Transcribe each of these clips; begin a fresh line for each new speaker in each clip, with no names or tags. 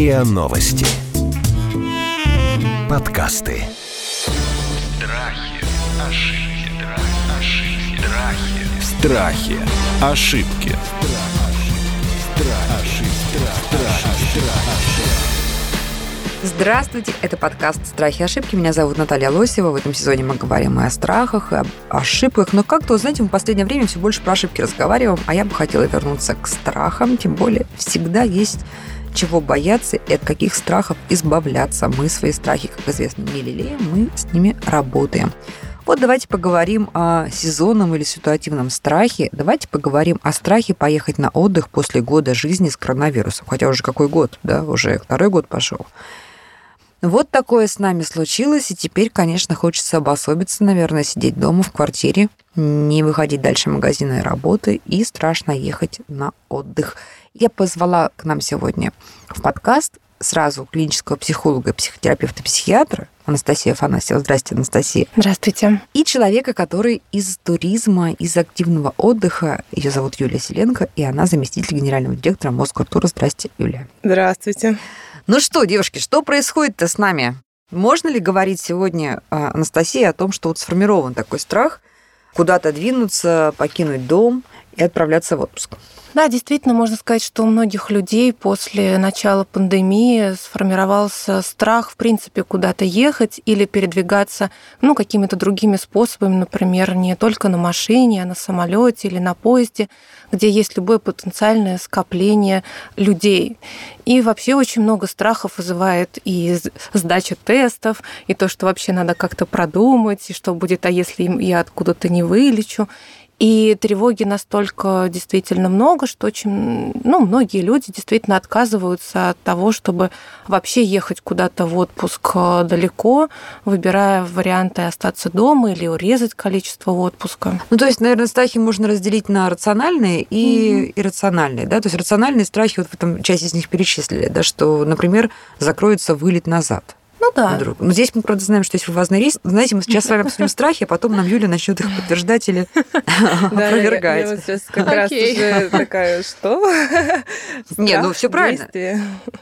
РИА Новости. Подкасты.
Страхи, ошибки, ошибки, страхи.
Страхи. Ошибки.
Здравствуйте, это подкаст «Страхи и ошибки». Меня зовут Наталья Лосева. В этом сезоне мы говорим и о страхах, и об ошибках. Но как-то, знаете, мы в последнее время все больше про ошибки разговариваем, а я бы хотела вернуться к страхам. Тем более, всегда есть чего бояться и от каких страхов избавляться. Мы свои страхи, как известно, не лелеем, мы с ними работаем. Вот давайте поговорим о сезонном или ситуативном страхе. Давайте поговорим о страхе поехать на отдых после года жизни с коронавирусом. Хотя уже какой год, да, уже второй год пошел. Вот такое с нами случилось, и теперь, конечно, хочется обособиться, наверное, сидеть дома в квартире, не выходить дальше магазина и работы, и страшно ехать на отдых. Я позвала к нам сегодня в подкаст сразу клинического психолога, психотерапевта, психиатра Анастасия Афанасьева. Здравствуйте, Анастасия.
Здравствуйте.
И человека, который из туризма, из активного отдыха. Ее зовут Юлия Селенко, и она заместитель генерального директора Москультура. Здрасте, Юлия.
Здравствуйте.
Ну что, девушки, что происходит-то с нами? Можно ли говорить сегодня, а, Анастасия, о том, что вот сформирован такой страх куда-то двинуться, покинуть дом и отправляться в отпуск?
Да, действительно, можно сказать, что у многих людей после начала пандемии сформировался страх, в принципе, куда-то ехать или передвигаться ну, какими-то другими способами, например, не только на машине, а на самолете или на поезде, где есть любое потенциальное скопление людей. И вообще очень много страхов вызывает и сдача тестов, и то, что вообще надо как-то продумать, и что будет, а если я откуда-то не вылечу. И тревоги настолько действительно много, что очень, ну, многие люди действительно отказываются от того, чтобы вообще ехать куда-то в отпуск э, далеко, выбирая варианты остаться дома или урезать количество отпуска.
Ну, то есть, наверное, страхи можно разделить на рациональные и mm-hmm. иррациональные, да? То есть рациональные страхи, вот в этом часть из них перечислили, да, что, например, закроется вылет назад.
Ну да.
Вдруг. Но здесь мы, правда, знаем, что есть вывозный риск. Знаете, мы сейчас с вами обсудим страхи, а потом нам Юля начнет их подтверждать или опровергать.
Я сейчас как раз уже такая, что?
Не, ну все правильно.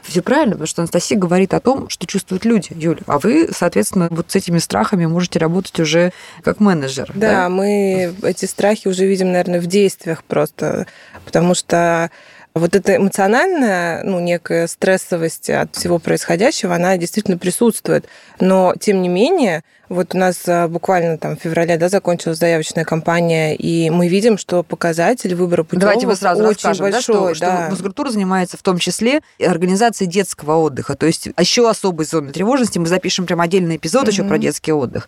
Все правильно, потому что Анастасия говорит о том, что чувствуют люди, Юля. А вы, соответственно, вот с этими страхами можете работать уже как менеджер.
Да, мы эти страхи уже видим, наверное, в действиях просто, потому что вот эта эмоциональная, ну, некая стрессовость от всего происходящего, она действительно присутствует. Но, тем не менее, вот у нас а, буквально там в феврале да, закончилась заявочная кампания, и мы видим, что показатель выбора путевок
Давайте мы сразу
очень
расскажем,
большой.
Да, что, да. что занимается в том числе организацией детского отдыха. То есть еще особой зоны тревожности. Мы запишем прям отдельный эпизод mm-hmm. еще про детский отдых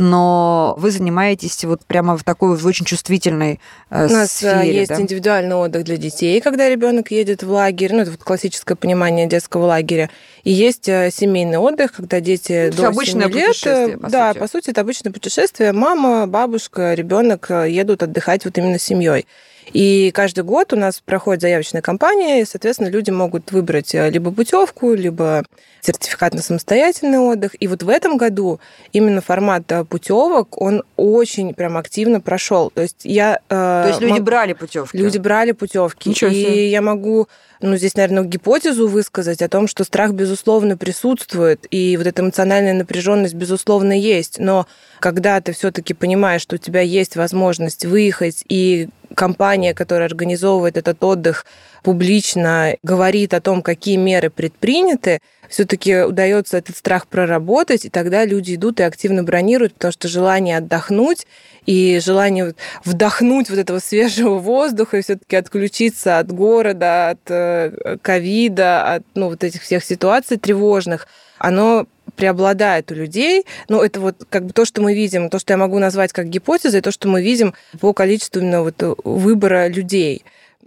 но вы занимаетесь вот прямо в такой в очень чувствительной э,
У нас
сфере,
есть
да?
индивидуальный отдых для детей, когда ребенок едет в лагерь, ну это вот классическое понимание детского лагеря, и есть э, семейный отдых, когда дети
ну,
до
обычное
7 лет,
путешествие, по
да,
сути.
по сути это обычное путешествие, мама, бабушка, ребенок едут отдыхать вот именно с семьей. И каждый год у нас проходит заявочная кампания, и, соответственно, люди могут выбрать э, либо путевку, либо сертификат на самостоятельный отдых. И вот в этом году именно формат э, путевок, он очень прям активно прошел. То есть я...
То есть люди брали путевки?
Люди брали путевки.
Ничего себе.
И я могу ну, здесь, наверное, гипотезу высказать о том, что страх, безусловно, присутствует, и вот эта эмоциональная напряженность, безусловно, есть. Но когда ты все-таки понимаешь, что у тебя есть возможность выехать, и компания, которая организовывает этот отдых, публично говорит о том, какие меры предприняты, все-таки удается этот страх проработать, и тогда люди идут и активно бронируют, потому что желание отдохнуть и желание вдохнуть вот этого свежего воздуха и все-таки отключиться от города, от э, ковида, от ну, вот этих всех ситуаций тревожных, оно преобладает у людей. Ну, это вот как бы то, что мы видим, то, что я могу назвать как гипотезой, то, что мы видим по количеству именно вот выбора людей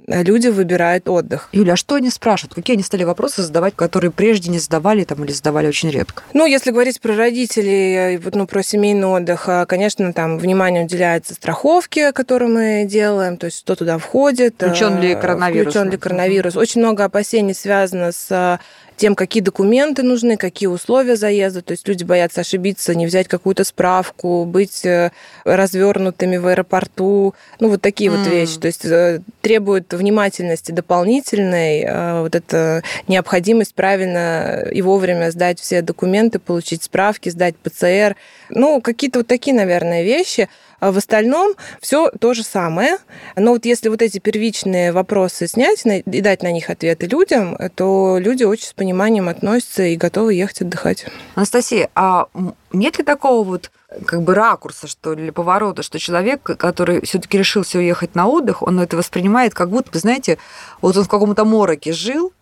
люди выбирают отдых.
Юля, а что они спрашивают? Какие они стали вопросы задавать, которые прежде не задавали там, или задавали очень редко?
Ну, если говорить про родителей, вот, ну, про семейный отдых, а, конечно, там внимание уделяется страховке, которую мы делаем, то есть что туда входит.
Включен ли коронавирус?
Включен ли коронавирус. Очень много опасений связано с тем, какие документы нужны, какие условия заезда. То есть люди боятся ошибиться, не взять какую-то справку, быть э, развернутыми в аэропорту. Ну, вот такие mm. вот вещи. То есть э, требуют внимательности дополнительной, э, вот эта необходимость правильно и вовремя сдать все документы, получить справки, сдать ПЦР. Ну, какие-то вот такие, наверное, вещи. А в остальном все то же самое. Но вот если вот эти первичные вопросы снять и дать на них ответы людям, то люди очень с пониманием относятся и готовы ехать отдыхать.
Анастасия, а нет ли такого вот как бы ракурса, что ли, поворота, что человек, который все-таки решился уехать на отдых, он это воспринимает как будто, знаете, вот он в каком-то мороке жил,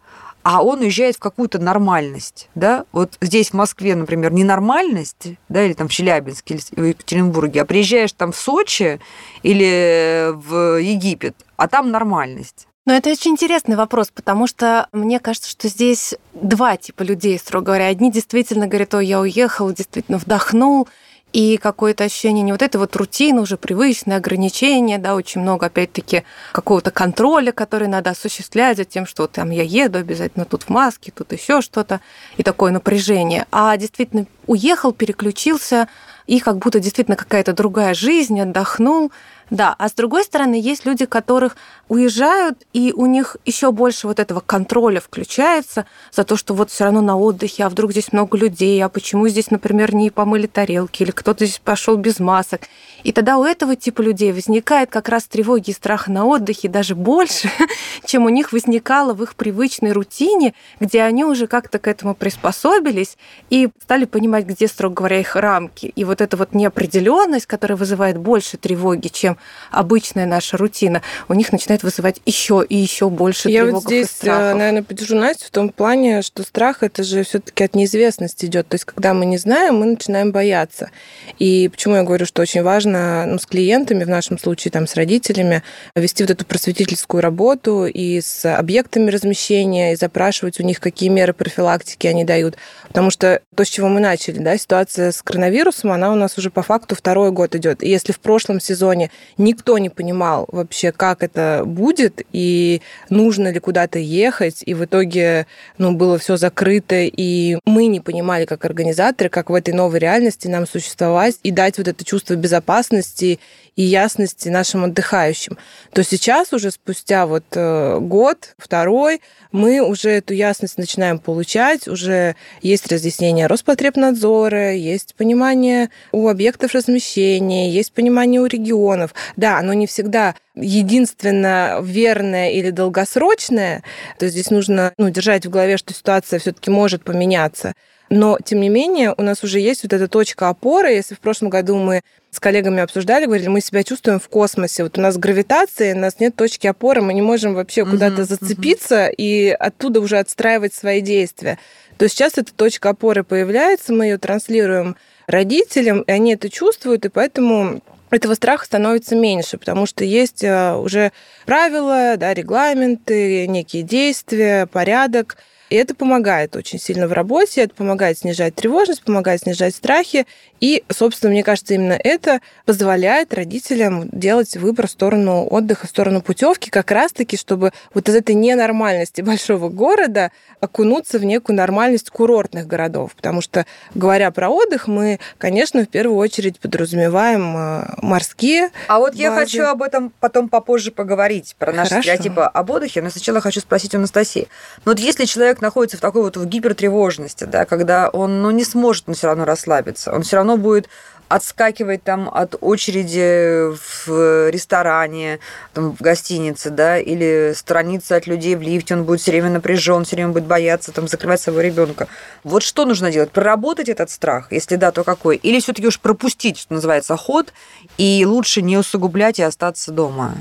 а он уезжает в какую-то нормальность, да, вот здесь в Москве, например, ненормальность, да, или там в Челябинске, или в Екатеринбурге, а приезжаешь там в Сочи или в Египет, а там нормальность.
Но это очень интересный вопрос, потому что мне кажется, что здесь два типа людей, строго говоря. Одни действительно говорят, о, я уехал, действительно вдохнул, и какое-то ощущение не вот этой вот рутины, уже привычные ограничения, да, очень много, опять-таки, какого-то контроля, который надо осуществлять за тем, что там я еду обязательно тут в маске, тут еще что-то, и такое напряжение. А действительно уехал, переключился, и как будто действительно какая-то другая жизнь, отдохнул, да, а с другой стороны, есть люди, которых уезжают, и у них еще больше вот этого контроля включается за то, что вот все равно на отдыхе, а вдруг здесь много людей, а почему здесь, например, не помыли тарелки, или кто-то здесь пошел без масок. И тогда у этого типа людей возникает как раз тревоги и страх на отдыхе даже больше, чем у них возникало в их привычной рутине, где они уже как-то к этому приспособились и стали понимать, где, строго говоря, их рамки. И вот эта вот неопределенность, которая вызывает больше тревоги, чем обычная наша рутина, у них начинает вызывать еще и еще больше
Я
вот
здесь,
и страхов.
наверное, поддержу Настю в том плане, что страх это же все-таки от неизвестности идет. То есть, когда мы не знаем, мы начинаем бояться. И почему я говорю, что очень важно ну, с клиентами, в нашем случае там, с родителями, вести вот эту просветительскую работу и с объектами размещения, и запрашивать у них, какие меры профилактики они дают. Потому что то, с чего мы начали, да, ситуация с коронавирусом, она у нас уже по факту второй год идет. И если в прошлом сезоне никто не понимал вообще, как это будет, и нужно ли куда-то ехать, и в итоге ну, было все закрыто, и мы не понимали, как организаторы, как в этой новой реальности нам существовать и дать вот это чувство безопасности и ясности нашим отдыхающим, то сейчас уже спустя вот э, год, второй, мы уже эту ясность начинаем получать, уже есть разъяснение Роспотребнадзора, есть понимание у объектов размещения, есть понимание у регионов. Да, оно не всегда единственно верное или долгосрочное, то есть здесь нужно ну, держать в голове, что ситуация все-таки может поменяться. Но, тем не менее, у нас уже есть вот эта точка опоры. Если в прошлом году мы с коллегами обсуждали, говорили, мы себя чувствуем в космосе. Вот у нас гравитация, у нас нет точки опоры, мы не можем вообще uh-huh, куда-то зацепиться uh-huh. и оттуда уже отстраивать свои действия. То сейчас эта точка опоры появляется, мы ее транслируем родителям, и они это чувствуют, и поэтому этого страха становится меньше, потому что есть э, уже правила, да, регламенты, некие действия, порядок, и это помогает очень сильно в работе, это помогает снижать тревожность, помогает снижать страхи. И, собственно, мне кажется, именно это позволяет родителям делать выбор в сторону отдыха, в сторону путевки, как раз-таки, чтобы вот из этой ненормальности большого города окунуться в некую нормальность курортных городов. Потому что, говоря про отдых, мы, конечно, в первую очередь подразумеваем э, морские.
А вот базы. я хочу об этом потом попозже поговорить, про наши Хорошо. стереотипы об отдыхе. Но сначала хочу спросить у Анастасии. Ну вот если человек находится в такой вот в гипертревожности, да, когда он ну, не сможет он все равно расслабиться, он все равно будет отскакивать там от очереди в ресторане, там, в гостинице, да, или сторониться от людей в лифте, он будет все время напряжен, все время будет бояться там закрывать своего ребенка. Вот что нужно делать? Проработать этот страх? Если да, то какой? Или все-таки уж пропустить, что называется, ход, и лучше не усугублять и остаться дома?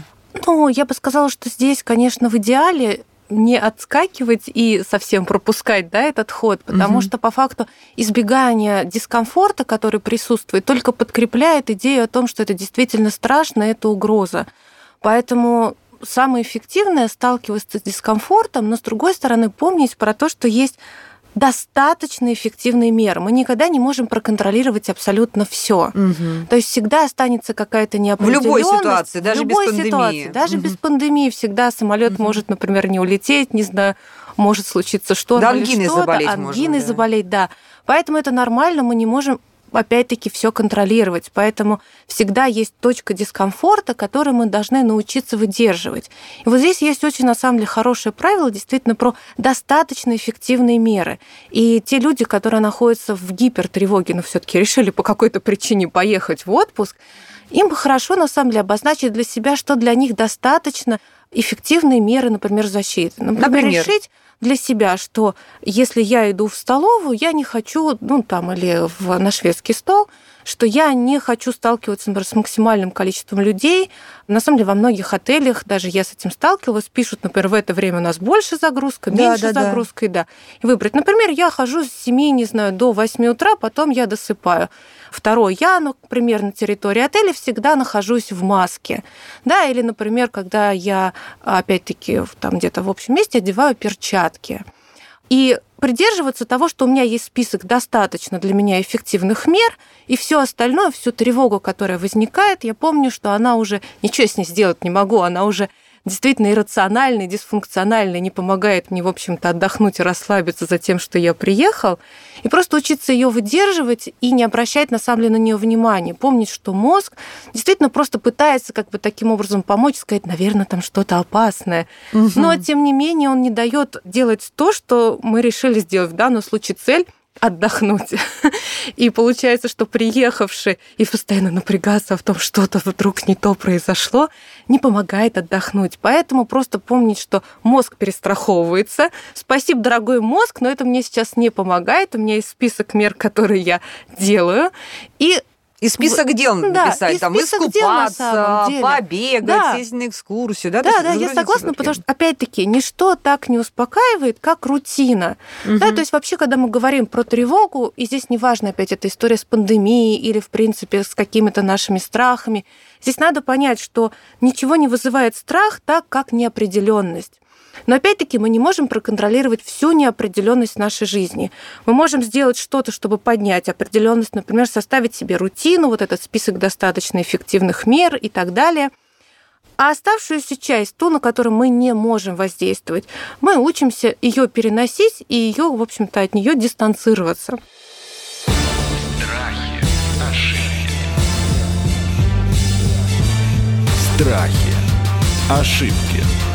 Ну, я бы сказала, что здесь, конечно, в идеале не отскакивать и совсем пропускать да, этот ход, потому угу. что по факту избегание дискомфорта, который присутствует, только подкрепляет идею о том, что это действительно страшно, это угроза. Поэтому самое эффективное сталкиваться с дискомфортом, но с другой стороны помнить про то, что есть достаточно эффективные меры. Мы никогда не можем проконтролировать абсолютно все. То есть всегда останется какая-то
В
неопределенность.
любой ситуации, даже
в любой
без пандемии.
ситуации, даже без пандемии всегда самолет может, например, не улететь, не знаю, может случиться что-то.
Да, ангиной
что-то,
заболеть можно,
ангиной
да.
заболеть, да. Поэтому это нормально, мы не можем опять-таки все контролировать. Поэтому всегда есть точка дискомфорта, которую мы должны научиться выдерживать. И вот здесь есть очень, на самом деле, хорошее правило действительно про достаточно эффективные меры. И те люди, которые находятся в гипертревоге, но все таки решили по какой-то причине поехать в отпуск, им хорошо, на самом деле, обозначить для себя, что для них достаточно эффективные меры, например, защиты. Например,
Например?
решить для себя, что если я иду в столовую, я не хочу, ну там, или в, на шведский стол, что я не хочу сталкиваться, например, с максимальным количеством людей. На самом деле, во многих отелях, даже я с этим сталкивалась, пишут, например, в это время у нас больше загрузка,
Да,
меньше
да, да.
загрузка, и да. И выбрать. Например, я хожу с 7, не знаю, до 8 утра, потом я досыпаю. Второе, я, например, на территории отеля всегда нахожусь в маске. Да, или, например, когда я, опять-таки, там где-то в общем месте одеваю перчатки. И придерживаться того, что у меня есть список достаточно для меня эффективных мер, и все остальное, всю тревогу, которая возникает, я помню, что она уже ничего с ней сделать не могу, она уже действительно иррациональная, дисфункциональная, не помогает мне, в общем-то, отдохнуть и расслабиться за тем, что я приехал, и просто учиться ее выдерживать и не обращать, на самом деле, на нее внимания. Помнить, что мозг действительно просто пытается как бы таким образом помочь, сказать, наверное, там что-то опасное. Но, тем не менее, он не дает делать то, что мы решили сделать. В данном случае цель отдохнуть. И получается, что приехавший и постоянно напрягаться в том, что-то вдруг не то произошло, не помогает отдохнуть. Поэтому просто помнить, что мозг перестраховывается. Спасибо, дорогой мозг, но это мне сейчас не помогает. У меня есть список мер, которые я делаю. И
И список дел
Да,
написать,
и
там,
дел
искупаться,
деле.
побегать,
Да.
съездить на экскурсию. Да,
Да,
есть
да, я согласна,
себя
потому что, опять-таки, ничто так не успокаивает, как рутина. Да, то есть вообще, когда мы говорим про тревогу, и здесь неважно, опять, эта история с пандемией или, в принципе, с какими-то нашими страхами, здесь надо понять, что ничего не вызывает страх так, как неопределенность. Но опять-таки мы не можем проконтролировать всю неопределенность нашей жизни. Мы можем сделать что-то, чтобы поднять определенность, например, составить себе рутину, вот этот список достаточно эффективных мер и так далее. А оставшуюся часть, ту, на которую мы не можем воздействовать, мы учимся ее переносить и ее, в общем-то, от нее дистанцироваться.
Страхи, ошибки,
Страхи. Ошибки.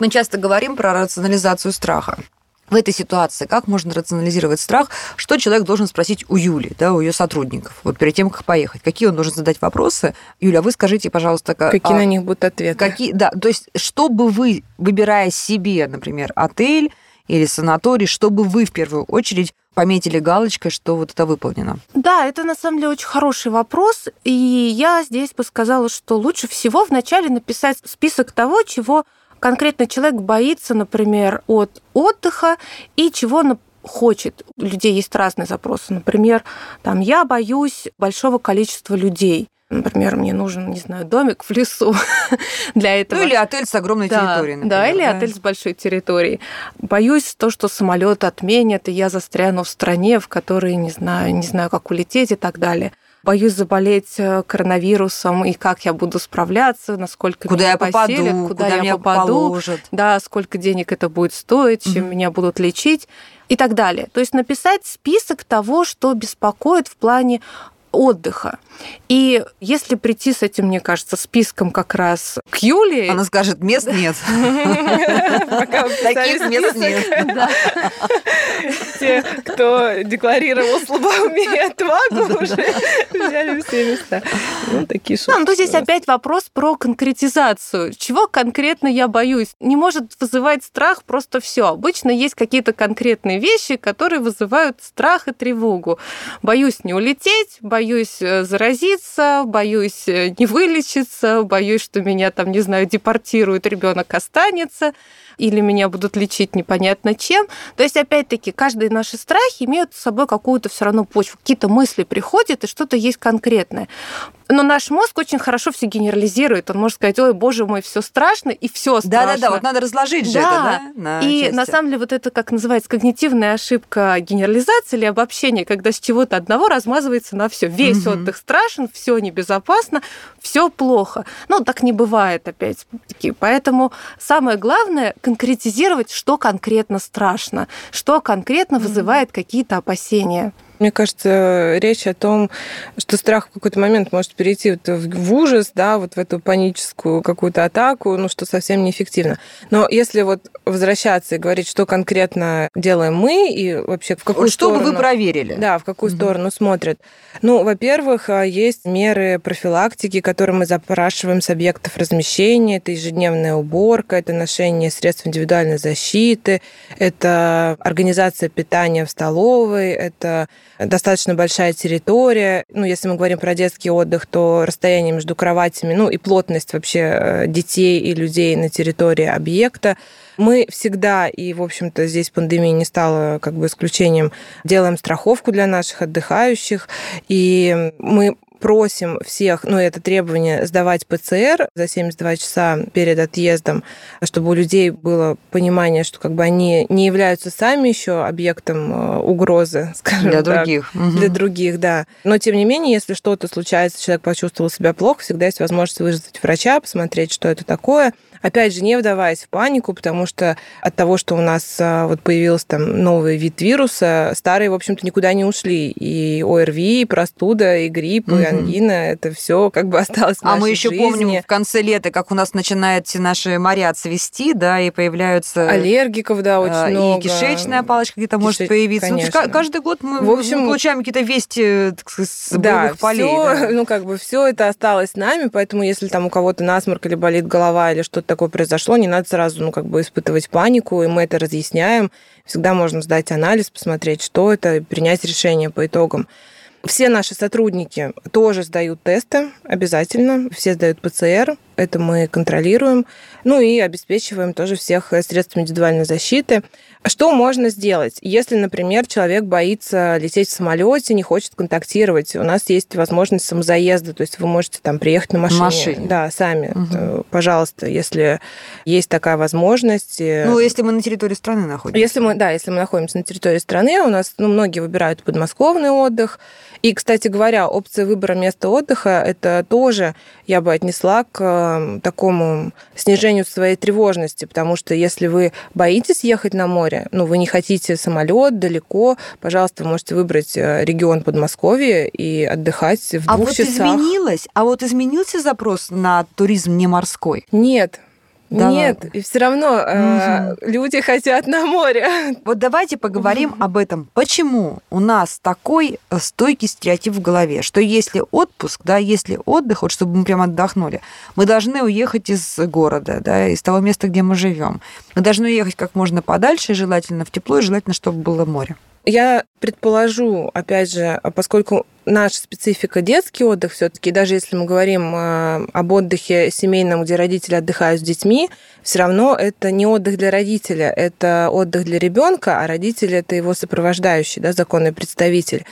Мы часто говорим про рационализацию страха. В этой ситуации как можно рационализировать страх? Что человек должен спросить у Юли, да, у ее сотрудников, вот перед тем, как поехать? Какие он должен задать вопросы? Юля, вы скажите, пожалуйста, ка-
Какие
а,
на них будут ответы?
какие, да, то есть, что бы вы, выбирая себе, например, отель или санаторий, чтобы вы в первую очередь пометили галочкой, что вот это выполнено?
Да, это на самом деле очень хороший вопрос, и я здесь бы сказала, что лучше всего вначале написать список того, чего конкретно человек боится, например, от отдыха и чего он хочет. У людей есть разные запросы. Например, там, я боюсь большого количества людей. Например, мне нужен, не знаю, домик в лесу для этого.
Ну, или отель с огромной
Да,
территорией, например.
да, или отель с большой территорией. Боюсь то, что самолет отменят, и я застряну в стране, в которой не знаю, не знаю, как улететь и так далее. Боюсь заболеть э, коронавирусом и как я буду справляться, насколько
Куда
меня
я попаду,
поселят,
куда,
куда, я попаду,
положат.
да, сколько денег это будет стоить, чем
Мгм.
меня будут лечить и так далее. То есть написать список того, что беспокоит в плане отдыха. И если прийти с этим, мне кажется, списком как раз к Юлии,
Она скажет, мест нет. Таких мест нет.
Те, кто декларировал слабоумие отвагу, уже взяли все места. Ну, такие
Ну,
шутки.
то здесь опять вопрос про конкретизацию. Чего конкретно я боюсь? Не может вызывать страх просто все. Обычно есть какие-то конкретные вещи, которые вызывают страх и тревогу. Боюсь не улететь, боюсь э, заразиться, боюсь э, не вылечиться, боюсь, что меня там, не знаю, депортируют, ребенок останется или меня будут лечить непонятно чем. То есть, опять-таки, каждые наши страхи имеют с собой какую-то все равно почву. Какие-то мысли приходят, и что-то есть конкретное. Но наш мозг очень хорошо все генерализирует. Он может сказать, ой, боже мой, все страшно, и все страшно.
Да-да-да, вот надо разложить же
Да.
это, да? на
И
части.
на самом деле вот это, как называется, когнитивная ошибка генерализации или обобщения, когда с чего-то одного размазывается на все. Весь
Мгм.
отдых страшен, все небезопасно, все плохо. Ну, так не бывает, опять-таки. Поэтому самое главное конкретизировать, что конкретно страшно, что конкретно вызывает какие-то опасения.
Мне кажется, речь о том, что страх в какой-то момент может перейти вот в ужас, да, вот в эту паническую какую-то атаку, ну, что совсем неэффективно. Но если вот возвращаться и говорить, что конкретно делаем мы и вообще в какую
Что бы вы
сторону...
проверили?
Да, в какую
Мгм.
сторону смотрят. Ну, во-первых, а, есть меры профилактики, которые мы запрашиваем с объектов размещения. Это ежедневная уборка, это ношение средств индивидуальной защиты, это организация питания в столовой, это достаточно большая территория. Ну, если мы говорим про детский отдых, то расстояние между кроватями, ну и плотность вообще э, детей и людей на территории объекта. Мы всегда, и, в общем-то, здесь пандемия не стала как бы исключением, делаем страховку для наших отдыхающих, и мы просим всех, ну, это требование, сдавать ПЦР за 72 часа перед отъездом, чтобы у людей было понимание, что как бы они не являются сами еще объектом э, угрозы, скажем
Для
так.
других. Мгм.
Для других, да. Но, тем не менее, если что-то случается, человек почувствовал себя плохо, всегда есть возможность вызвать врача, посмотреть, что это такое. Опять же, не вдаваясь в панику, потому что от того, что у нас а, вот появился там новый вид вируса, старые, в общем-то, никуда не ушли. И ОРВИ, и простуда, и грипп, и
Мгм.
ангина, это все как бы осталось в
А мы еще
жизни.
помним в конце лета, как у нас начинают все наши моря цвести, да, и появляются
Аллергиков, да, очень
а,
много.
и кишечная палочка где-то может
Кишеч-
появиться. Ну,
конечно.
ка- каждый год мы
В общем,
получаем какие-то вести так сказать, с
Да,
полей.
всё,
да.
ну как бы все это осталось с нами, поэтому если там у кого-то насморк или болит голова или что-то такое произошло, не надо сразу, ну как бы испытывать панику, и мы это разъясняем. Всегда можно сдать анализ, посмотреть, что это, и принять решение по итогам. Все наши сотрудники тоже сдают тесты обязательно, все сдают ПЦР, это мы контролируем, ну и обеспечиваем тоже всех э, средствами индивидуальной защиты. Что можно сделать, если, например, человек боится лететь в самолете, не хочет контактировать? У нас есть возможность самозаезда, то есть вы можете там приехать на машине.
машине.
Да, сами. Э, Пожалуйста, если есть такая возможность. э,
Ну, если мы на территории страны находимся.
если мы, да, если мы находимся на территории страны, у нас ну, многие выбирают подмосковный отдых. И, кстати говоря, опция выбора места отдыха это тоже я бы отнесла к э, такому снижению своей тревожности, потому что если вы боитесь ехать на море, ну, вы не хотите самолет далеко, пожалуйста, вы можете выбрать э, регион Подмосковья и отдыхать в
А
двух
вот
часах.
изменилось, а вот изменился запрос на туризм не морской?
Нет.
Да
Нет,
ладно?
и все равно э, люди хотят на море.
Вот давайте поговорим об этом. Почему у нас такой э, стойкий стереотип в голове, что если отпуск, да, если отдых, вот чтобы мы прям отдохнули, мы должны уехать из города, да, из того места, где мы живем. Мы должны уехать как можно подальше, желательно в тепло, и желательно, чтобы было море.
Я предположу, опять же, поскольку наша специфика детский отдых все-таки, даже если мы говорим э, об отдыхе семейном, где родители отдыхают с детьми, все равно это не отдых для родителя, это отдых для ребенка, а родители это его сопровождающий, да, законный представитель.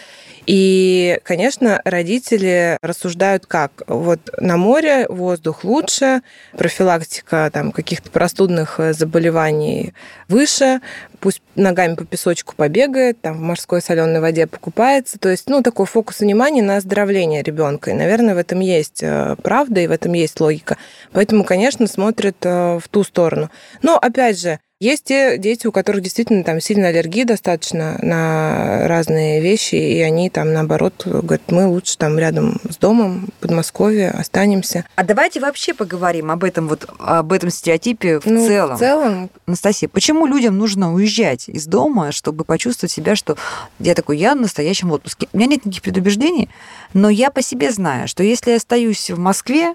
И, конечно, родители рассуждают как? Вот на море воздух лучше, профилактика там, каких-то простудных э, заболеваний выше, пусть ногами по песочку побегает, там в морской соленой воде покупается. То есть, ну, такой фокус внимания на оздоровление ребенка. И, наверное, в этом есть э, правда и в этом есть логика. Поэтому, конечно, смотрят э, в ту сторону. Но, опять же, есть те дети, у которых действительно там сильная аллергия достаточно на разные вещи, и они там, наоборот, говорят, мы лучше там рядом с домом, в Подмосковье останемся.
А давайте вообще поговорим об этом вот об этом стереотипе в
Ну,
целом.
В целом,
Анастасия, почему людям нужно уезжать из дома, чтобы почувствовать себя, что я такой, я в настоящем отпуске? У меня нет никаких предубеждений, но я по себе знаю, что если я остаюсь в Москве,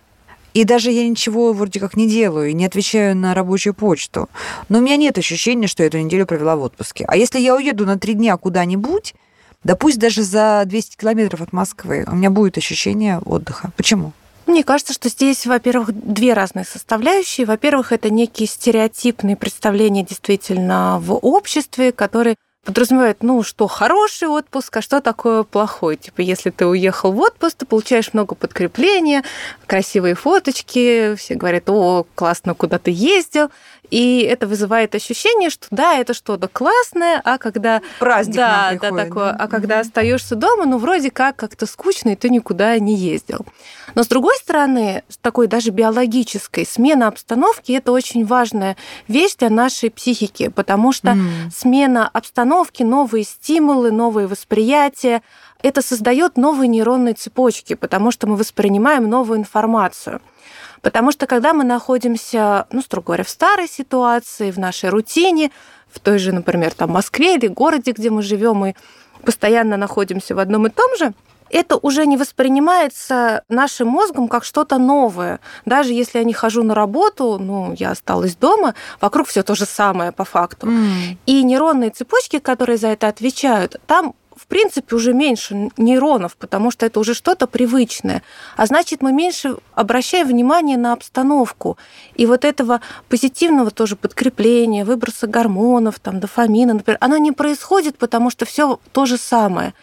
и даже я ничего вроде как не делаю, не отвечаю на рабочую почту, но у меня нет ощущения, что я эту неделю провела в отпуске. А если я уеду на три дня куда-нибудь, да пусть даже за 200 километров от Москвы, у меня будет ощущение отдыха. Почему?
Мне кажется, что здесь, во-первых, две разные составляющие. Во-первых, это некие стереотипные представления действительно в обществе, которые подразумевает, ну, что хороший отпуск, а что такое плохой. Типа, если ты уехал в отпуск, ты получаешь много подкрепления, красивые фоточки, все говорят, о, классно, куда ты ездил. И это вызывает ощущение, что да, это что-то классное, а когда...
Праздник
да,
нам приходит,
да, такое.
да.
А когда остаешься дома, ну, вроде как как-то скучно, и ты никуда не ездил. Но с другой стороны, с такой даже биологической, смена обстановки это очень важная вещь для нашей психики, потому что
М.
смена обстановки, новые стимулы, новые восприятия, это создает новые нейронные цепочки, потому что мы воспринимаем новую информацию. Потому что когда мы находимся, ну, строго говоря, в старой ситуации, в нашей рутине, в той же, например, там, Москве или городе, где мы живем, и постоянно находимся в одном и том же, это уже не воспринимается нашим мозгом как что-то новое. Даже если я не хожу на работу, ну, я осталась дома, вокруг все то же самое по факту.
М.
И нейронные цепочки, которые за это отвечают, там в принципе, уже меньше нейронов, потому что это уже что-то привычное. А значит, мы меньше обращаем внимание на обстановку. И вот этого позитивного тоже подкрепления, выброса гормонов, там, дофамина, например, оно не происходит, потому что все то же самое.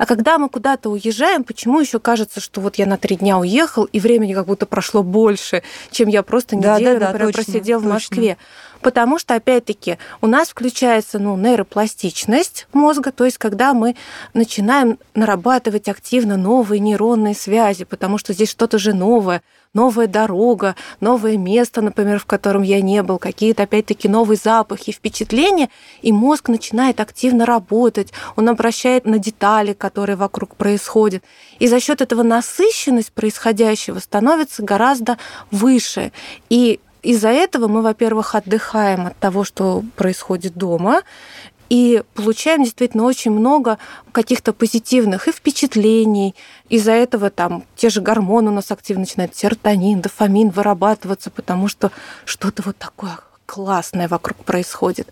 А когда мы куда-то уезжаем, почему еще кажется, что вот я на три дня уехал, и времени как будто прошло больше, чем я просто
Да,
неделю,
да, да,
например,
точно,
просидел в
точно.
Потому что, опять-таки, у нас включается ну, нейропластичность мозга, то есть когда мы начинаем нарабатывать активно новые нейронные связи, потому что здесь что-то же новое, новая дорога, новое место, например, в котором я не был, какие-то, опять-таки, новые запахи, впечатления, и мозг начинает активно работать, он обращает на детали, которые вокруг происходят. И за счет этого насыщенность происходящего становится гораздо выше. И из-за этого мы, во-первых, отдыхаем от того, что происходит дома, и получаем действительно очень много каких-то позитивных и впечатлений. Из-за этого там те же гормоны у нас активно начинают, серотонин, дофамин вырабатываться, потому что что-то вот такое классное вокруг происходит.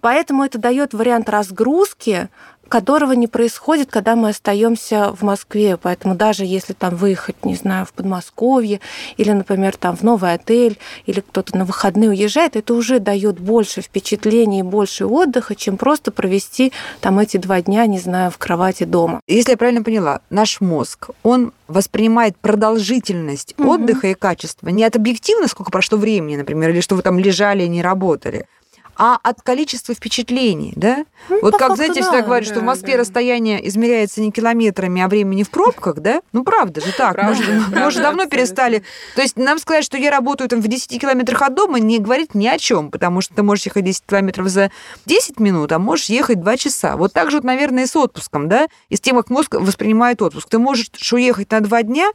Поэтому это дает вариант разгрузки, которого не происходит, когда мы остаемся в Москве. Поэтому даже если там выехать, не знаю, в Подмосковье или, например, там в новый отель или кто-то на выходные уезжает, это уже дает больше впечатлений и больше отдыха, чем просто провести там эти два дня, не знаю, в кровати дома.
Если я правильно поняла, наш мозг, он воспринимает продолжительность
Мгм.
отдыха и качество не от объективно, сколько прошло времени, например, или что вы там лежали и не работали, а от количества впечатлений, да?
Ну,
вот как, знаете,
да,
всегда говорят, что в
да,
Москве
да.
расстояние измеряется не километрами, а времени в пробках, да? Ну, правда же так.
Правда,
мы, же,
правда,
мы уже давно
абсолютно.
перестали. То есть нам сказать, что я работаю там в 10 километрах от дома, не говорит ни о чем, потому что ты можешь ехать 10 километров за 10 минут, а можешь ехать 2 часа. Вот так же, вот, наверное, и с отпуском, да? И с тем, как мозг воспринимает отпуск. Ты можешь уехать на 2 дня,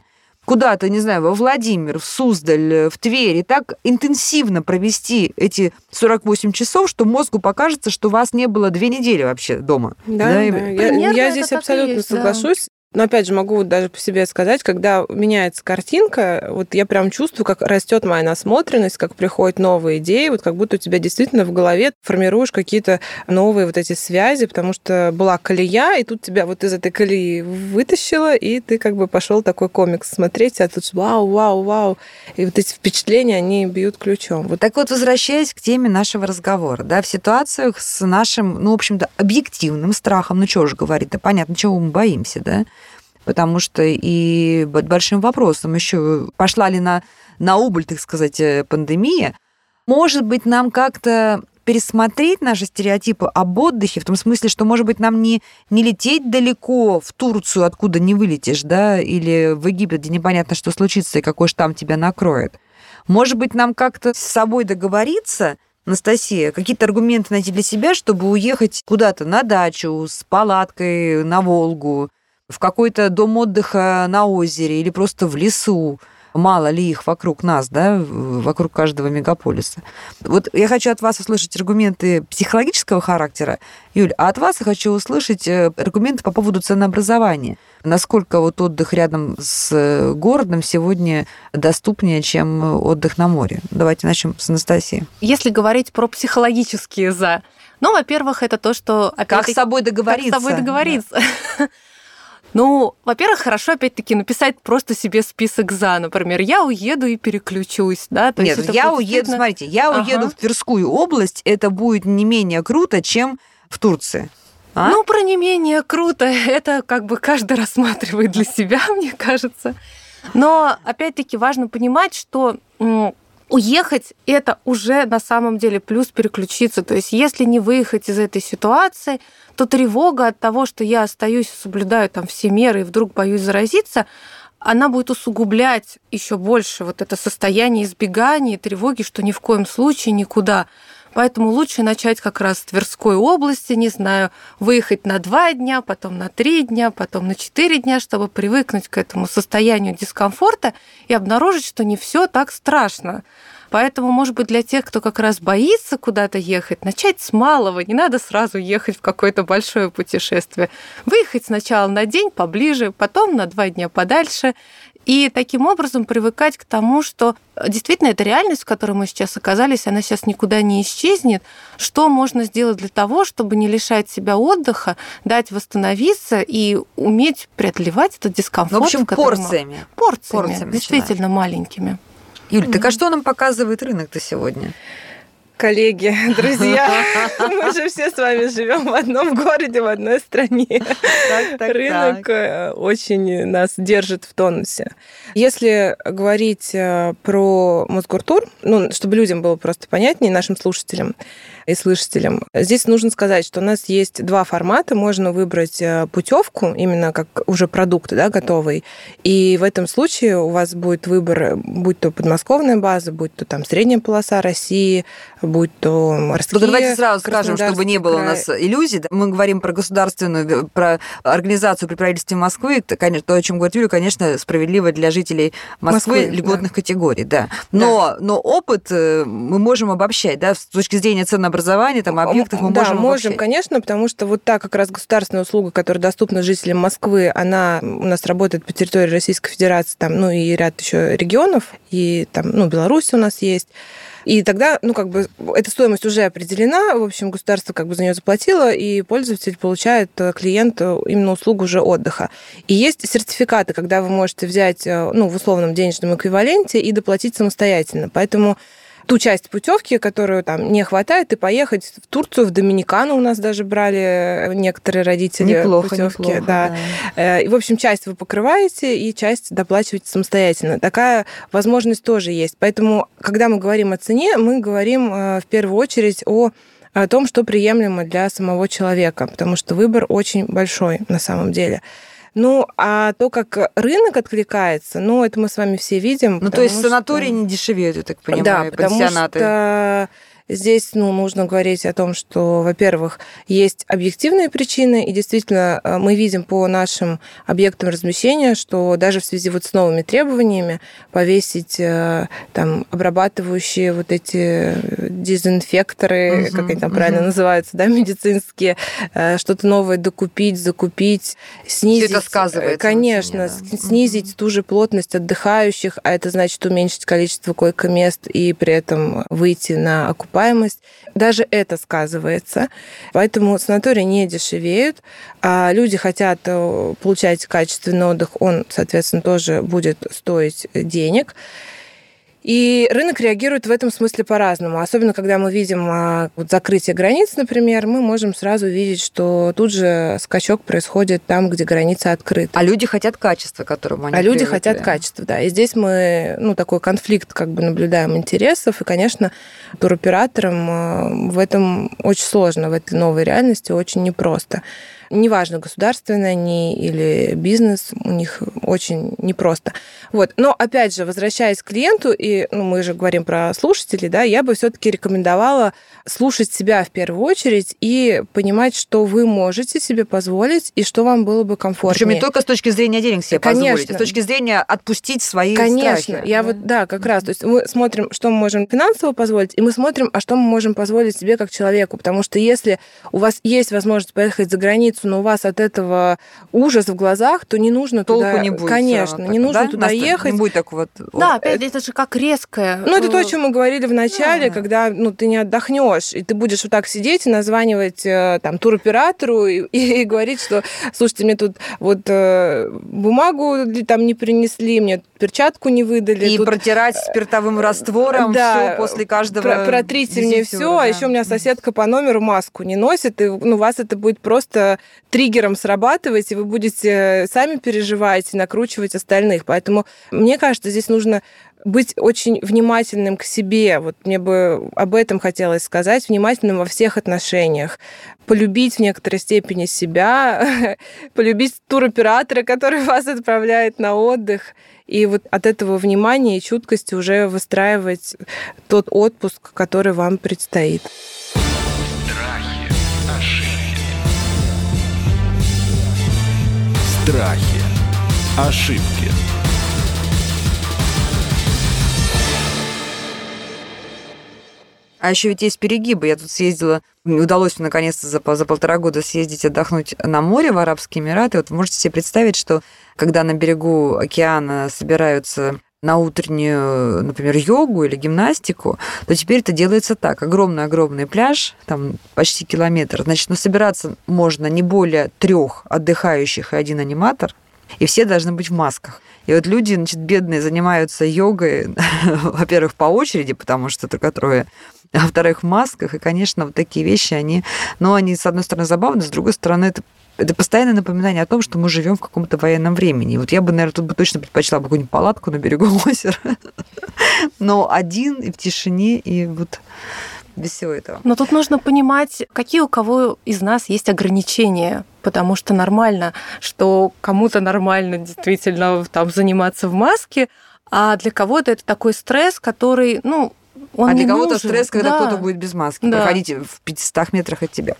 куда-то, не знаю, во Владимир, в Суздаль, в Тверь, и так интенсивно провести эти 48 часов, что мозгу покажется, что вас не было две недели вообще дома.
Да,
Да,
да,
и-
Я,
Примерно
я
это
здесь абсолютно
есть, да.
соглашусь. Но опять же, могу даже по себе сказать, когда меняется картинка, вот я прям чувствую, как растет моя насмотренность, как приходят новые идеи, вот как будто у тебя действительно в голове формируешь какие-то новые вот эти связи, потому что была колея, и тут тебя вот из этой колеи вытащило, и ты как бы пошел такой комикс смотреть, а тут вау, вау, вау. И вот эти впечатления, они бьют ключом. Вот
Так вот, возвращаясь к теме нашего разговора, да, в ситуациях с нашим, ну, в общем-то, объективным страхом, ну, чего же говорить, да понятно, чего мы боимся, да, потому что и под большим вопросом еще пошла ли на, на убыль, так сказать, э, пандемия, может быть, нам как-то пересмотреть наши стереотипы об отдыхе, в том смысле, что, может быть, нам не, не лететь далеко в Турцию, откуда не вылетишь, да, или в Египет, где непонятно, что случится и какой штамм тебя накроет. Может быть, нам как-то с собой договориться, Анастасия, какие-то аргументы найти для себя, чтобы уехать куда-то на дачу с палаткой на Волгу, в какой-то дом отдыха на озере или просто в лесу. Мало ли их вокруг нас, да, вокруг каждого мегаполиса. Вот я хочу от вас услышать аргументы психологического характера, Юль, а от вас я хочу услышать э, аргументы по поводу ценообразования. Насколько вот отдых рядом с э, городом сегодня доступнее, чем отдых на море? Давайте начнем с Анастасии.
Если говорить про психологические «за», ну, во-первых, это то, что...
Как с собой договориться?
Как с собой договориться. Ну, во-первых, хорошо опять-таки написать просто себе список за, например, я уеду и переключусь, да, то
Нет,
есть это
я уеду,
действительно-
смотрите, я
Ага.
уеду в Тверскую область, это будет не менее круто, чем в Турции. А?
Ну, про не менее круто. Это как бы каждый рассматривает для себя, мне кажется. Но опять-таки важно понимать, что уехать это уже на самом деле плюс переключиться. То есть если не выехать из этой ситуации, то тревога от того, что я остаюсь соблюдаю там все меры и вдруг боюсь заразиться, она будет усугублять еще больше вот это состояние избегания тревоги, что ни в коем случае никуда. Поэтому лучше начать как раз с Тверской области, не знаю, выехать на два дня, потом на три дня, потом на четыре дня, чтобы привыкнуть к этому состоянию дискомфорта и обнаружить, что не все так страшно. Поэтому, может быть, для тех, кто как раз боится куда-то ехать, начать с малого. Не надо сразу ехать в какое-то большое путешествие. Выехать сначала на день поближе, потом на два дня подальше. И таким образом привыкать к тому, что действительно эта реальность, в которой мы сейчас оказались, она сейчас никуда не исчезнет. Что можно сделать для того, чтобы не лишать себя отдыха, дать восстановиться и уметь преодолевать этот дискомфорт?
В общем, порциями.
Порциями,
Порциями
действительно маленькими.
Юль, так а что нам показывает рынок-то сегодня?
Коллеги, друзья, мы же все с вами живем в одном городе, в одной стране.
так,
Рынок
так.
э, очень нас держит в тонусе. Если говорить э, про Мосгортур, ну, чтобы людям было просто понятнее, нашим слушателям и слушателям, здесь нужно сказать, что у нас есть два формата. Можно выбрать путевку, именно как уже продукт, да, готовый. И в этом случае у вас будет выбор, будь то подмосковная база, будь то там средняя полоса России, будь то морские.
Только давайте сразу скажем, чтобы не было у нас иллюзий. да. Мы говорим про государственную, про организацию при правительстве Москвы. Это, конечно, то, о чем говорит Юля, конечно, справедливо для жителей Москвы,
Москвы,
льготных категорий, да. Но, но опыт э, мы можем обобщать, да, с точки зрения ценообразования, там, объектов мы
да,
можем
можем,
обобщать.
конечно, потому что вот та как раз государственная услуга, которая доступна жителям Москвы, она у нас работает по территории Российской Федерации, там, ну и ряд еще регионов, и там, ну, Беларусь у нас есть. И тогда, ну, как бы, эта стоимость уже определена, в общем, государство как бы за нее заплатило, и пользователь получает, э, клиент, э, именно услугу уже отдыха. И есть сертификаты, когда вы можете взять, э, ну, в условном денежном эквиваленте и доплатить самостоятельно. Поэтому ту часть путевки, которую там не хватает, и поехать в Турцию, в Доминикану у нас даже брали некоторые родители
Неплохо,
путевки.
неплохо,
да. Э, И, в общем, часть вы покрываете, и часть доплачиваете самостоятельно. Такая возможность тоже есть. Поэтому, когда мы говорим о цене, мы говорим э, в первую очередь о о том, что приемлемо для самого человека, потому что выбор очень большой на самом деле. Ну, а то, как рынок откликается, ну, это мы с вами все видим.
Ну, то есть
что-
санатории не дешевеют, я так понимаю,
да,
и
потому
пансионаты.
что здесь ну, нужно говорить о том, что, во-первых, есть объективные причины, и действительно э, мы видим по нашим объектам размещения, что даже в связи вот с новыми требованиями повесить э, там обрабатывающие вот эти дезинфекторы,
Мгм,
как они там правильно
мгм.
называются, да, медицинские, э, что-то новое докупить, закупить, снизить.
это сказывается
Конечно,
цене, да.
снизить ту же плотность отдыхающих, а это значит уменьшить количество койко-мест и при этом выйти на окупаемость. Даже это сказывается. Поэтому санатории не дешевеют, а люди хотят э, получать качественный отдых, он, соответственно, тоже будет стоить денег. И рынок реагирует в этом смысле по-разному. Особенно, когда мы видим а, вот закрытие границ, например, мы можем сразу видеть, что тут же скачок происходит там, где граница открыта.
А люди хотят качества, которому они
А люди
привыкли.
хотят качества, да. И здесь мы, ну, такой конфликт как бы наблюдаем интересов. И, конечно, туроператорам э, в этом очень сложно, в этой новой реальности очень непросто. Неважно, государственное они или бизнес, у них очень непросто. Вот. Но, опять же, возвращаясь к клиенту, и ну, мы же говорим про слушателей, да, я бы все-таки рекомендовала слушать себя в первую очередь и понимать, что вы можете себе позволить и что вам было бы комфортнее.
Причем не только с точки зрения денег себе
Конечно.
позволить, а с точки зрения отпустить свои
Конечно,
страхи.
я вот, да, как раз. То есть мы смотрим, что мы можем финансово позволить, и мы смотрим, а что мы можем позволить себе как человеку. Потому что если у вас есть возможность поехать за границу разогнаться, но у вас от этого ужас в глазах, то не нужно
Толку
туда...
не будет.
Конечно,
равно
не
так,
нужно
да?
туда ехать.
Не будет такого вот...
Да, опять это же как резкое.
Ну, это то, о
э,
чем мы говорили в начале,
Да.
когда ну, ты не отдохнешь, и ты будешь вот так сидеть и названивать э, там туроператору и, и говорить, что, слушайте, мне тут вот э, бумагу ли там не принесли, мне перчатку не выдали.
И
тут
протирать спиртовым раствором
Да,
все после каждого
про- протрите мне все, а
да.
еще у меня соседка по номеру маску не носит, и ну, у вас это будет просто триггером срабатывать, и вы будете сами переживать и накручивать остальных. Поэтому мне кажется, здесь нужно быть очень внимательным к себе. Вот мне бы об этом хотелось сказать, внимательным во всех отношениях. Полюбить в некоторой степени себя, полюбить туроператора, который вас отправляет на отдых. И вот от этого внимания и чуткости уже выстраивать тот отпуск, который вам предстоит.
Страхи, ошибки,
Страхи. Ошибки.
А еще ведь есть перегибы. Я тут съездила, мне удалось наконец-то за, за полтора года съездить отдохнуть на море в Арабские Эмираты. Вот можете себе представить, что когда на берегу океана собираются на утреннюю, например, йогу или гимнастику, то теперь это делается так. Огромный-огромный пляж, там почти километр. Значит, ну, собираться можно не более трех отдыхающих и один аниматор, и все должны быть в масках. И вот люди, значит, бедные, занимаются йогой, во-первых, по очереди, потому что только трое, а во-вторых, в масках. И, конечно, вот такие вещи, они, ну, они, с одной стороны, забавны, с другой стороны, это это постоянное напоминание о том, что мы живем в каком-то военном времени. Вот я бы, наверное, тут бы точно предпочла бы какую-нибудь палатку на берегу озера. Но один и в тишине, и вот без всего этого.
Но тут нужно понимать, какие у кого из нас есть ограничения, потому что нормально, что кому-то нормально действительно там заниматься в маске, а для кого-то это такой стресс, который, ну, он
а для кого-то стресс, когда
Да.
кто-то будет без маски
Да.
проходить в 500 метрах от тебя.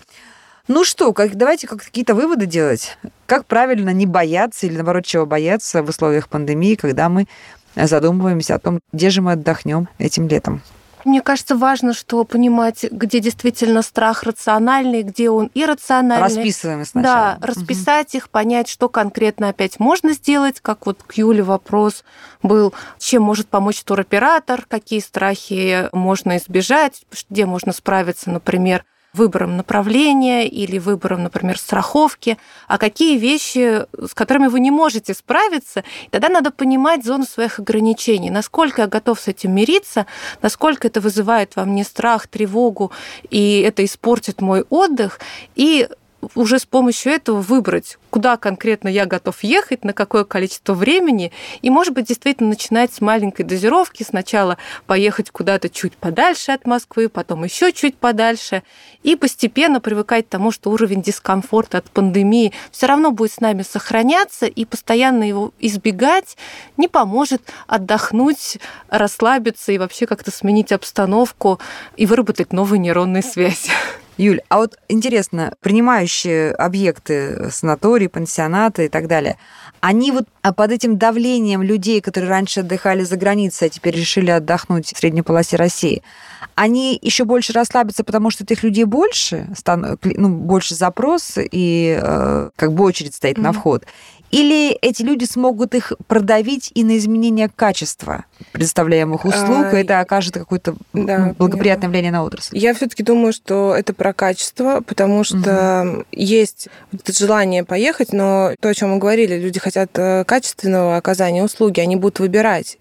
Ну что, как, давайте как какие-то выводы делать. Как правильно не бояться или, наоборот, чего бояться в условиях пандемии, когда мы задумываемся о том, где же мы отдохнем этим летом.
Мне кажется, важно, что понимать, где действительно страх рациональный, где он иррациональный.
Расписываем сначала.
Да, расписать их, понять, что конкретно опять можно сделать, как вот к Юле вопрос был, чем может помочь туроператор, какие страхи можно избежать, где можно справиться, например, выбором направления или выбором, например, страховки, а какие вещи, с которыми вы не можете справиться, тогда надо понимать зону своих ограничений, насколько я готов с этим мириться, насколько это вызывает во мне страх, тревогу, и это испортит мой отдых, и уже с помощью этого выбрать, куда конкретно я готов ехать, на какое количество времени, и, может быть, действительно начинать с маленькой дозировки, сначала поехать куда-то чуть подальше от Москвы, потом еще чуть подальше, и постепенно привыкать к тому, что уровень дискомфорта от пандемии все равно будет с нами сохраняться, и постоянно его избегать не поможет отдохнуть, расслабиться и вообще как-то сменить обстановку и выработать новые нейронные связи.
Юль, а вот интересно, принимающие объекты, санатории, пансионаты и так далее, они вот а под этим давлением людей, которые раньше отдыхали за границей, а теперь решили отдохнуть в средней полосе России, они еще больше расслабятся, потому что этих людей больше, ну, больше запрос и э, как бы очередь стоит на
Мгм.
вход. Или эти люди смогут их продавить и на изменение качества предоставляемых услуг,
А,
и это окажет какое-то
да,
ну, благоприятное влияние на отрасль.
Я все-таки думаю, что это про качество, потому что есть вот это желание поехать, но то, о чем мы говорили, люди хотят э, качественного оказания услуги, они будут выбирать.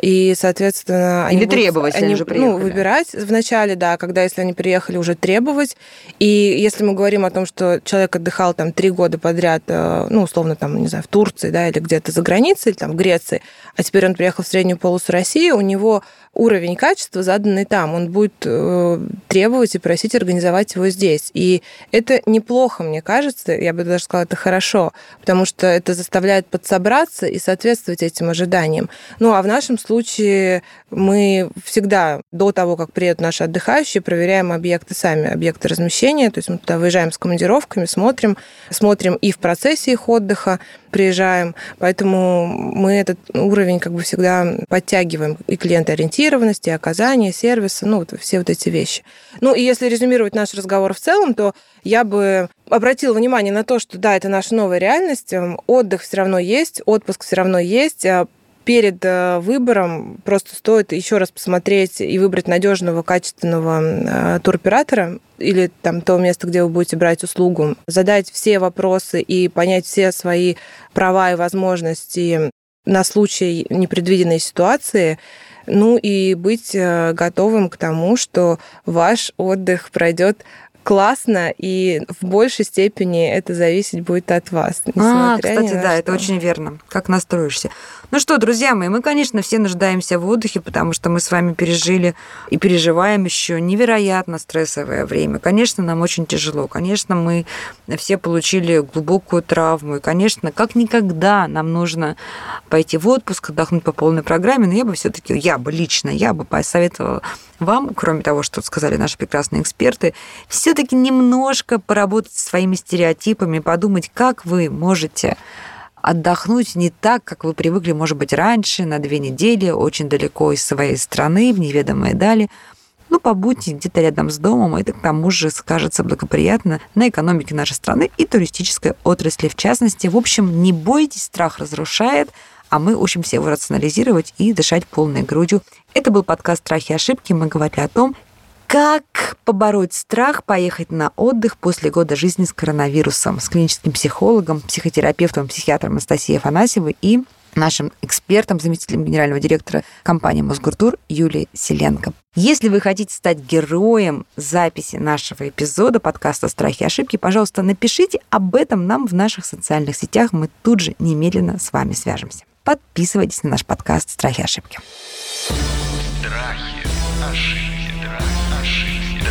И, соответственно, они
Или
будут-
требовать, если они, уже
Ну,
приехали.
выбирать вначале, да, когда, если они приехали, уже требовать. И если мы говорим о том, что человек отдыхал там три года подряд, э, ну, условно, там, не знаю, в Турции, да, или где-то за границей, или там в Греции, а теперь он приехал в среднюю полосу России, у него уровень качества заданный там, он будет э, требовать и просить организовать его здесь. И это неплохо, мне кажется, я бы даже сказала, это хорошо, потому что это заставляет подсобраться и соответствовать этим ожиданиям. Ну, а в нашем случае мы всегда до того, как приедут наши отдыхающие, проверяем объекты сами, объекты размещения, то есть мы туда выезжаем с командировками, смотрим, смотрим и в процессе их отдыха, приезжаем. Поэтому мы этот уровень как бы всегда подтягиваем и клиентоориентированности, и оказания сервиса, ну, вот все вот эти вещи. Ну, и если резюмировать наш разговор в целом, то я бы обратила внимание на то, что да, это наша новая реальность, отдых все равно есть, отпуск все равно есть, а перед э, выбором просто стоит еще раз посмотреть и выбрать надежного, качественного э, туроператора или там то место, где вы будете брать услугу, задать все вопросы и понять все свои права и возможности на случай непредвиденной ситуации, ну и быть э, готовым к тому, что ваш отдых пройдет классно, и в большей степени это зависеть будет от вас.
А, кстати, да, что. это очень верно. Как настроишься. Ну что, друзья мои, мы, конечно, все нуждаемся в отдыхе, потому что мы с вами пережили и переживаем еще невероятно стрессовое время. Конечно, нам очень тяжело. Конечно, мы все получили глубокую травму. И, конечно, как никогда нам нужно пойти в отпуск, отдохнуть по полной программе. Но я бы все-таки, я бы лично, я бы посоветовала вам, кроме того, что сказали наши прекрасные эксперты, все-таки немножко поработать со своими стереотипами, подумать, как вы можете отдохнуть не так, как вы привыкли, может быть, раньше, на две недели, очень далеко из своей страны, в неведомые дали. Ну, побудьте где-то рядом с домом, это к тому же скажется благоприятно на экономике нашей страны и туристической отрасли в частности. В общем, не бойтесь, страх разрушает, а мы учимся его рационализировать и дышать полной грудью. Это был подкаст «Страхи и ошибки». Мы говорили о том, как побороть страх поехать на отдых после года жизни с коронавирусом с клиническим психологом, психотерапевтом, психиатром Анастасией Афанасьевой и нашим экспертом, заместителем генерального директора компании Мосгуртур Юлией Селенко. Если вы хотите стать героем записи нашего эпизода подкаста «Страхи и ошибки», пожалуйста, напишите об этом нам в наших социальных сетях. Мы тут же немедленно с вами свяжемся. Подписывайтесь на наш подкаст «Страхи и ошибки».
Страхи, ошибки.